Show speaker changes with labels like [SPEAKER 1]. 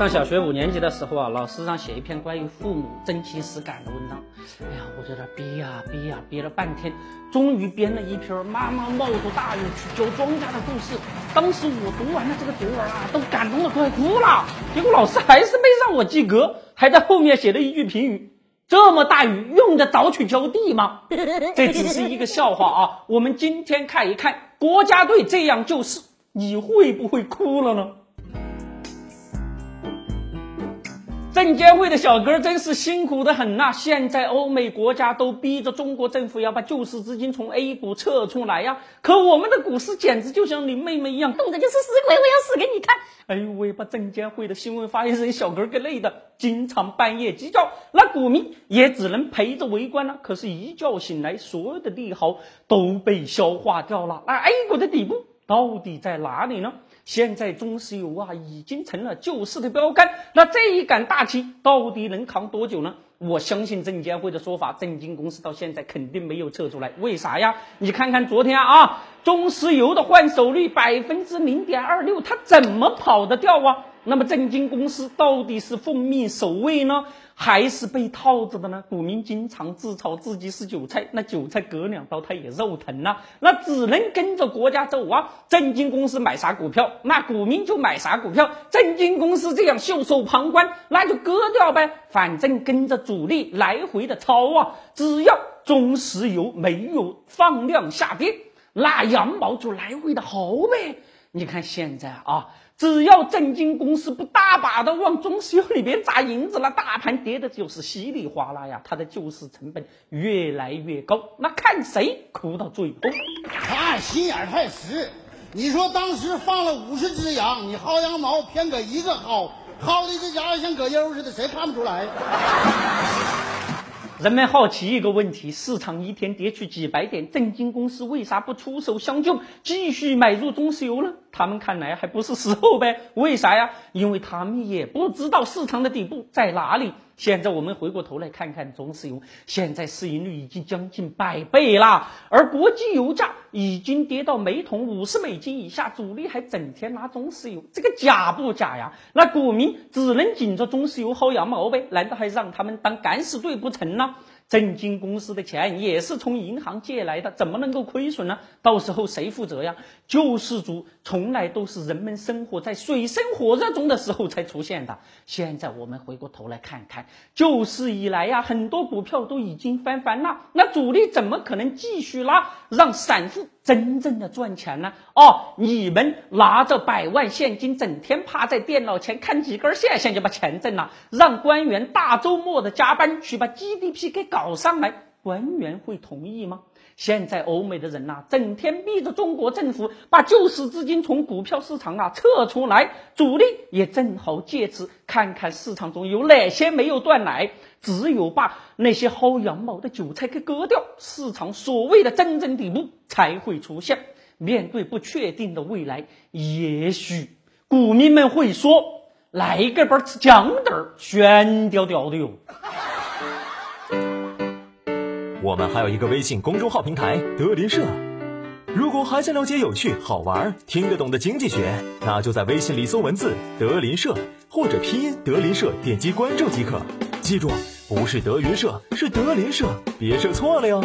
[SPEAKER 1] 上小学五年级的时候啊，老师让写一篇关于父母真情实感的文章。哎呀，我在这憋呀憋呀憋了半天，终于编了一篇妈妈冒着大雨去浇庄稼的故事。当时我读完了这个读文啊，都感动的快哭了。结果老师还是没让我及格，还在后面写了一句评语：这么大雨用得着去浇地吗？这只是一个笑话啊。我们今天看一看国家队这样救市，你会不会哭了呢？证监会的小哥真是辛苦的很呐！现在欧美国家都逼着中国政府要把救市资金从 A 股撤出来呀，可我们的股市简直就像你妹妹一样，
[SPEAKER 2] 动的就是死鬼，我要死给你看！
[SPEAKER 1] 哎呦喂，把证监会的新闻发言人小哥给累的，经常半夜鸡叫，那股民也只能陪着围观了。可是，一觉醒来，所有的利好都被消化掉了。那 A 股的底部到底在哪里呢？现在中石油啊，已经成了救市的标杆。那这一杆大旗到底能扛多久呢？我相信证监会的说法，证金公司到现在肯定没有撤出来。为啥呀？你看看昨天啊，中石油的换手率百分之零点二六，它怎么跑得掉啊？那么证金公司到底是奉命守卫呢？还是被套着的呢？股民经常自嘲自己是韭菜，那韭菜割两刀他也肉疼呐，那只能跟着国家走啊。证金公司买啥股票，那股民就买啥股票。证金公司这样袖手旁观，那就割掉呗，反正跟着主力来回的抄啊。只要中石油没有放量下跌，那羊毛就来回的薅呗。你看现在啊。只要证金公司不大把的往中石油里边砸银子，那大盘跌的就是稀里哗啦呀，它的救市成本越来越高，那看谁哭到最后。
[SPEAKER 3] 他心眼太实，你说当时放了五十只羊，你薅羊毛偏搁一个薅，薅的这家伙像葛优似的，谁看不出来？
[SPEAKER 1] 人们好奇一个问题：市场一天跌去几百点，证金公司为啥不出手相救，继续买入中石油呢？他们看来还不是时候呗？为啥呀？因为他们也不知道市场的底部在哪里。现在我们回过头来看看中石油，现在市盈率已经将近百倍啦，而国际油价已经跌到每桶五十美金以下，主力还整天拿中石油，这个假不假呀？那股民只能紧着中石油薅羊毛呗？难道还让他们当敢死队不成呢？证金公司的钱也是从银行借来的，怎么能够亏损呢？到时候谁负责呀？救世主从来都是人们生活在水深火热中的时候才出现的。现在我们回过头来看看，救市以来呀，很多股票都已经翻番了，那主力怎么可能继续拉，让散户真正的赚钱呢？哦，你们拿着百万现金，整天趴在电脑前看几根线线就把钱挣了，让官员大周末的加班去把 GDP 给搞上来，官员会同意吗？现在欧美的人呐，整天逼着中国政府把救市资金从股票市场啊撤出来，主力也正好借此看看市场中有哪些没有断奶，只有把那些薅羊毛的韭菜给割掉，市场所谓的真正底部才会出现。面对不确定的未来，也许股民们会说：“来个把吃豇豆儿，悬吊吊的哟。”
[SPEAKER 4] 我们还有一个微信公众号平台德林社，如果还想了解有趣、好玩、听得懂的经济学，那就在微信里搜文字“德林社”或者拼音“德林社”，点击关注即可。记住，不是德云社，是德林社，别设错了哟。